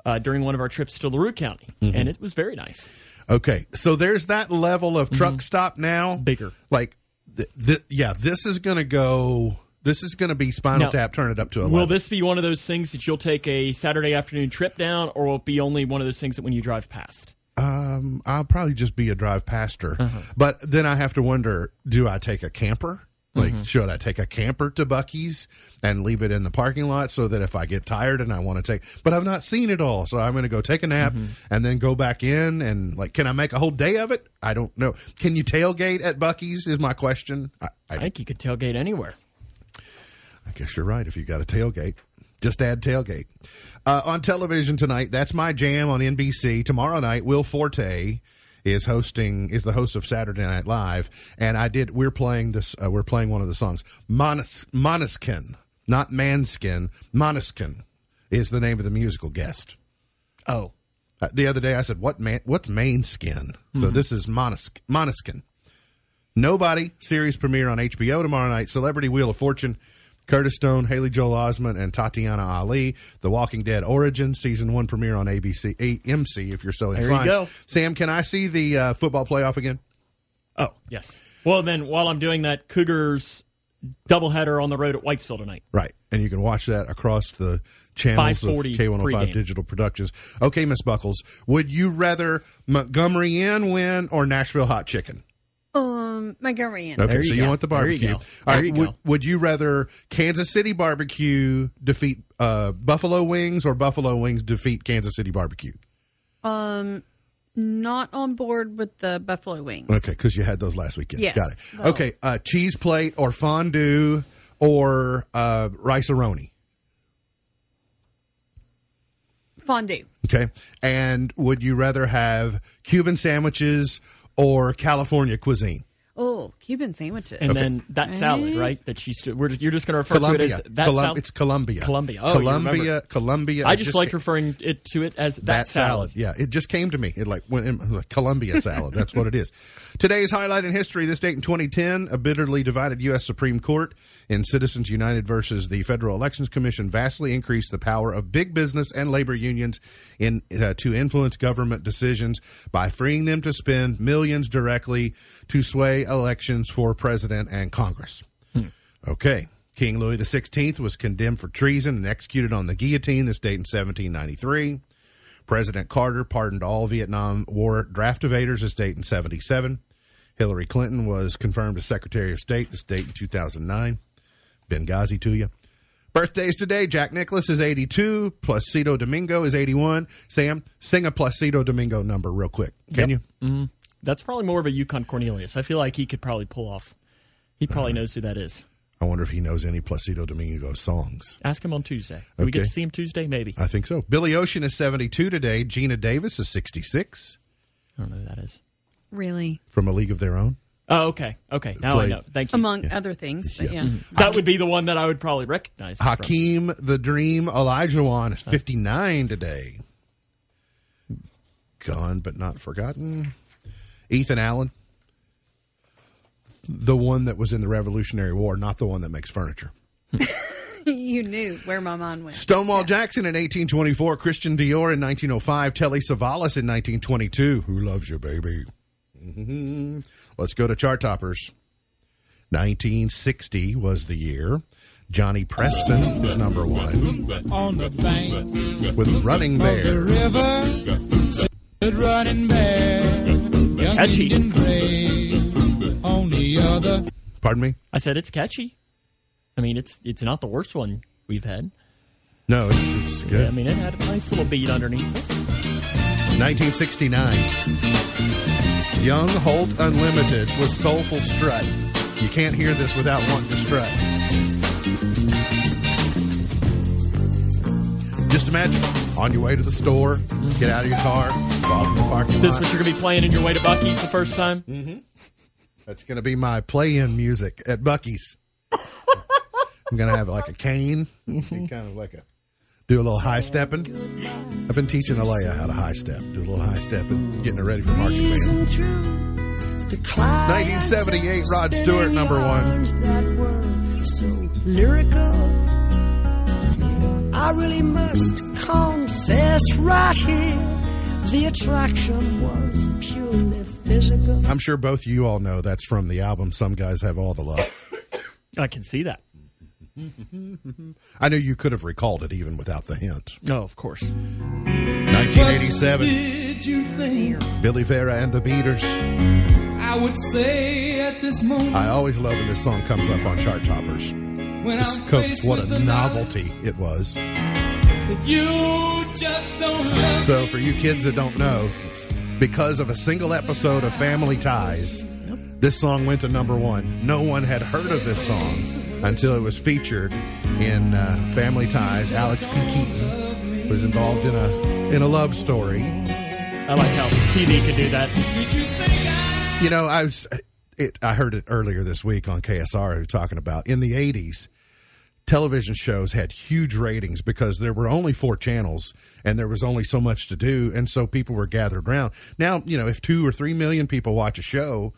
uh, during one of our trips to LaRue County, Mm-hmm. and it was very nice. Okay, so there's that level of truck stop now. Mm-hmm. Bigger. like, th- th- yeah, this is going to go. This is going to be Spinal Now, Tap. Turn it up to eleven. Will this be one of those things that you'll take a Saturday afternoon trip down, or will it be only one of those things that when you drive past? Um, I'll probably just be a drive paster. Uh-huh. But then I have to wonder: Do I take a camper? Like, Mm-hmm. should I take a camper to Buc-ee's and leave it in the parking lot so that if I get tired and I want to take, but I've not seen it all, so I'm going to go take a nap Mm-hmm. and then go back in and like, can I make a whole day of it? I don't know. Can you tailgate at Buc-ee's? Is my question. I, I, I think you could tailgate anywhere. I guess you're right. If you got a tailgate, just add tailgate. Uh, on television tonight, that's my jam on NBC. Tomorrow night, Will Forte is hosting is the host of Saturday Night Live, and I did. We're playing this. Uh, we're playing one of the songs. Monos, Monoskin, not Manskin. Monoskin is the name of the musical guest. Oh, Uh, the other day, I said, "What man? What's main skin?" So this is Monosk- Monoskin. Nobody series premiere on HBO tomorrow night. Celebrity Wheel of Fortune. Curtis Stone, Haley Joel Osment, and Tatiana Ali. The Walking Dead Origin season one premiere on ABC, AMC. If you're so you inclined. go. Sam, can I see the uh, football playoff again? oh, yes. Well, then while I'm doing that, Cougars doubleheader on the road at Whitesville tonight. Right, and you can watch that across the channels of K105 pregame. Digital Productions. Okay, Miss Buckles, would you rather Montgomery Inn win or Nashville Hot Chicken? Um, Montgomery Inn. Okay, you so you go. want the There you barbecue. go. All There right, you would, go. would you rather Kansas City barbecue defeat uh, Buffalo Wings or Buffalo Wings defeat Kansas City barbecue? Um, not on board with the buffalo wings. Okay, because you had those last weekend. Yes. Got it. Well- Okay, uh, cheese plate or fondue or uh, Rice-A-Roni. Fondue. Okay, and would you rather have Cuban sandwiches or California cuisine? Oh, Cuban sandwiches. And then that salad, right? That she's we're, you're just going to refer Columbia. to it as that Colum- salad. it's Columbia. Columbia. Oh, you Columbia. Columbia. I It just, like ca- referring it to it as that, that salad. Yeah, it just came to me. It like went in, like Columbia salad. That's what it is. Today's highlight in history: this date in 2010, a bitterly divided U.S. Supreme Court in Citizens United versus the Federal Elections Commission vastly increased the power of big business and labor unions in uh, to influence government decisions by freeing them to spend millions directly to sway elections for president and Congress. Hmm. Okay. King Louis XVI was condemned for treason and executed on the guillotine this date in 1793. President Carter pardoned all Vietnam War draft evaders this date in 77. Hillary Clinton was confirmed as Secretary of State this date in 2009. Benghazi to you. Birthdays today. Jack Nicklaus is 82. Placido Domingo is 81. Sam, sing a Placido Domingo number real quick. Can Yep. you? Mm-hmm. That's probably more of a Yukon Cornelius. I feel like he could probably pull off. He probably Uh-huh. knows who that is. I wonder if he knows any Placido Domingo songs. Ask him on Tuesday. Do we get to see him Tuesday? Maybe. I think so. Billy Ocean is 72 today. Geena Davis is 66 I don't know who that is. really, from A League of Their Own. Oh, okay. Okay. Now Played- I know. Thank you. among other things, but yeah. that would be the one that I would probably recognize. from- Hakeem the Dream Elijah Olajuwon is 59 today. Gone but not forgotten. Ethan Allen, the one that was in the Revolutionary War, not the one that makes furniture. you knew where my mind went. Stonewall Jackson in 1824, Christian Dior in 1905, Telly Savalas in 1922. Who loves you, baby? Mhm. Let's go to chart toppers. 1960 was the year. Johnny Preston was number one On the bank with Running of the Bear. river, running bear, young Catchy. On the other Pardon me? I said it's catchy. I mean, it's it's not the worst one we've had. No, it's, it's good. I mean, it had a nice little beat underneath it. 1969. Young Holt Unlimited with Soulful Strut. You can't hear this without wanting to strut. Just imagine on your way to the store, get out of your car, walk in the parking Is this lot. what you're going to be playing in your way to Buc-ee's the first time? Mm-hmm. That's going to be my play-in music at Buc-ee's. I'm going to have like a cane, be kind of like a do a little high stepping. I've been teaching Alea how to high step, do a little high stepping, getting her ready for marching band. Reason true to climb 1978, Rod Stewart, number one. arms that were so lyrical. I really must confess right here, the attraction was purely physical. I'm sure both you all know that's from the album Some Guys Have All the Love. I can see that. I knew you could have recalled it even without the hint. Oh, of course. 1987, Did you think Billy Vera and the Beaters. I would say at this moment I always love when this song comes up on chart toppers. when I'm faced what with a novelty it was. That you just don't love So, for you kids that don't know, because of a single episode of Family Ties, this song went to number one. No one had heard of this song until it was featured in uh, Family Ties. Alex P. Keaton was involved in a in a love story. I like how TV could do that. You think I You know, I was it. I heard it earlier this week on KSR. Who were talking about in the '80s, television shows had huge ratings because there were only four channels and there was only so much to do, and so people were gathered around. Now, you know, if two or three million people watch a show,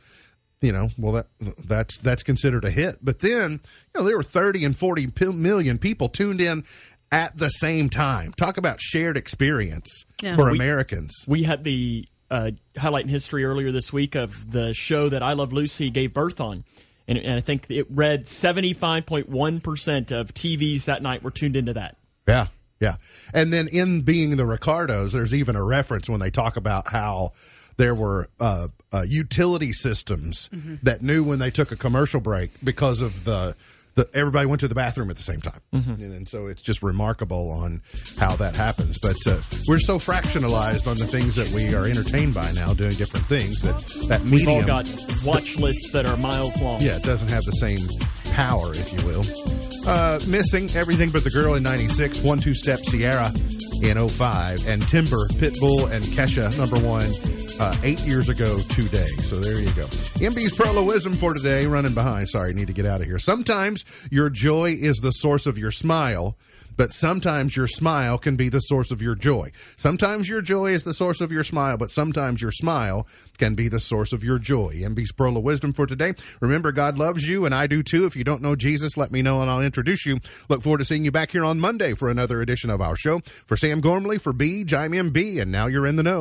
you know, well that that's that's considered a hit. But then, you know, there were 30 and 40 p- million people tuned in at the same time. Talk about shared experience Yeah. for We- Americans. We had the uh, highlight in history earlier this week of the show that I Love Lucy gave birth on. And, and I think it read 75.1% of TVs that night were tuned into that. Yeah, yeah. And then in being the Ricardos, there's even a reference when they talk about how there were uh, uh, utility systems that knew when they took a commercial break because of the. The, everybody went to the bathroom at the same time, and, and so it's just remarkable on how that happens. But uh, we're so fractionalized on the things that we are entertained by now, doing different things that that We've all got watch lists that are miles long. yeah, it doesn't have the same power, if you will. Uh, missing everything but the girl in '96, one two step Ciara in 05, and Timber, Pitbull, and Kesha number one uh, eight years ago today. So there you go. MB's Proloism for today, running behind. Sorry, need to get out of here. Sometimes your joy is the source of your smile. But sometimes your smile can be the source of your joy. Sometimes your joy is the source of your smile, but sometimes your smile can be the source of your joy. MB's Pearl of Wisdom for today. Remember, God loves you, and I do too. If you don't know Jesus, let me know and I'll introduce you. Look forward to seeing you back here on Monday for another edition of our show. For Sam Gormley, for B, I'm MB, and now you're in the know.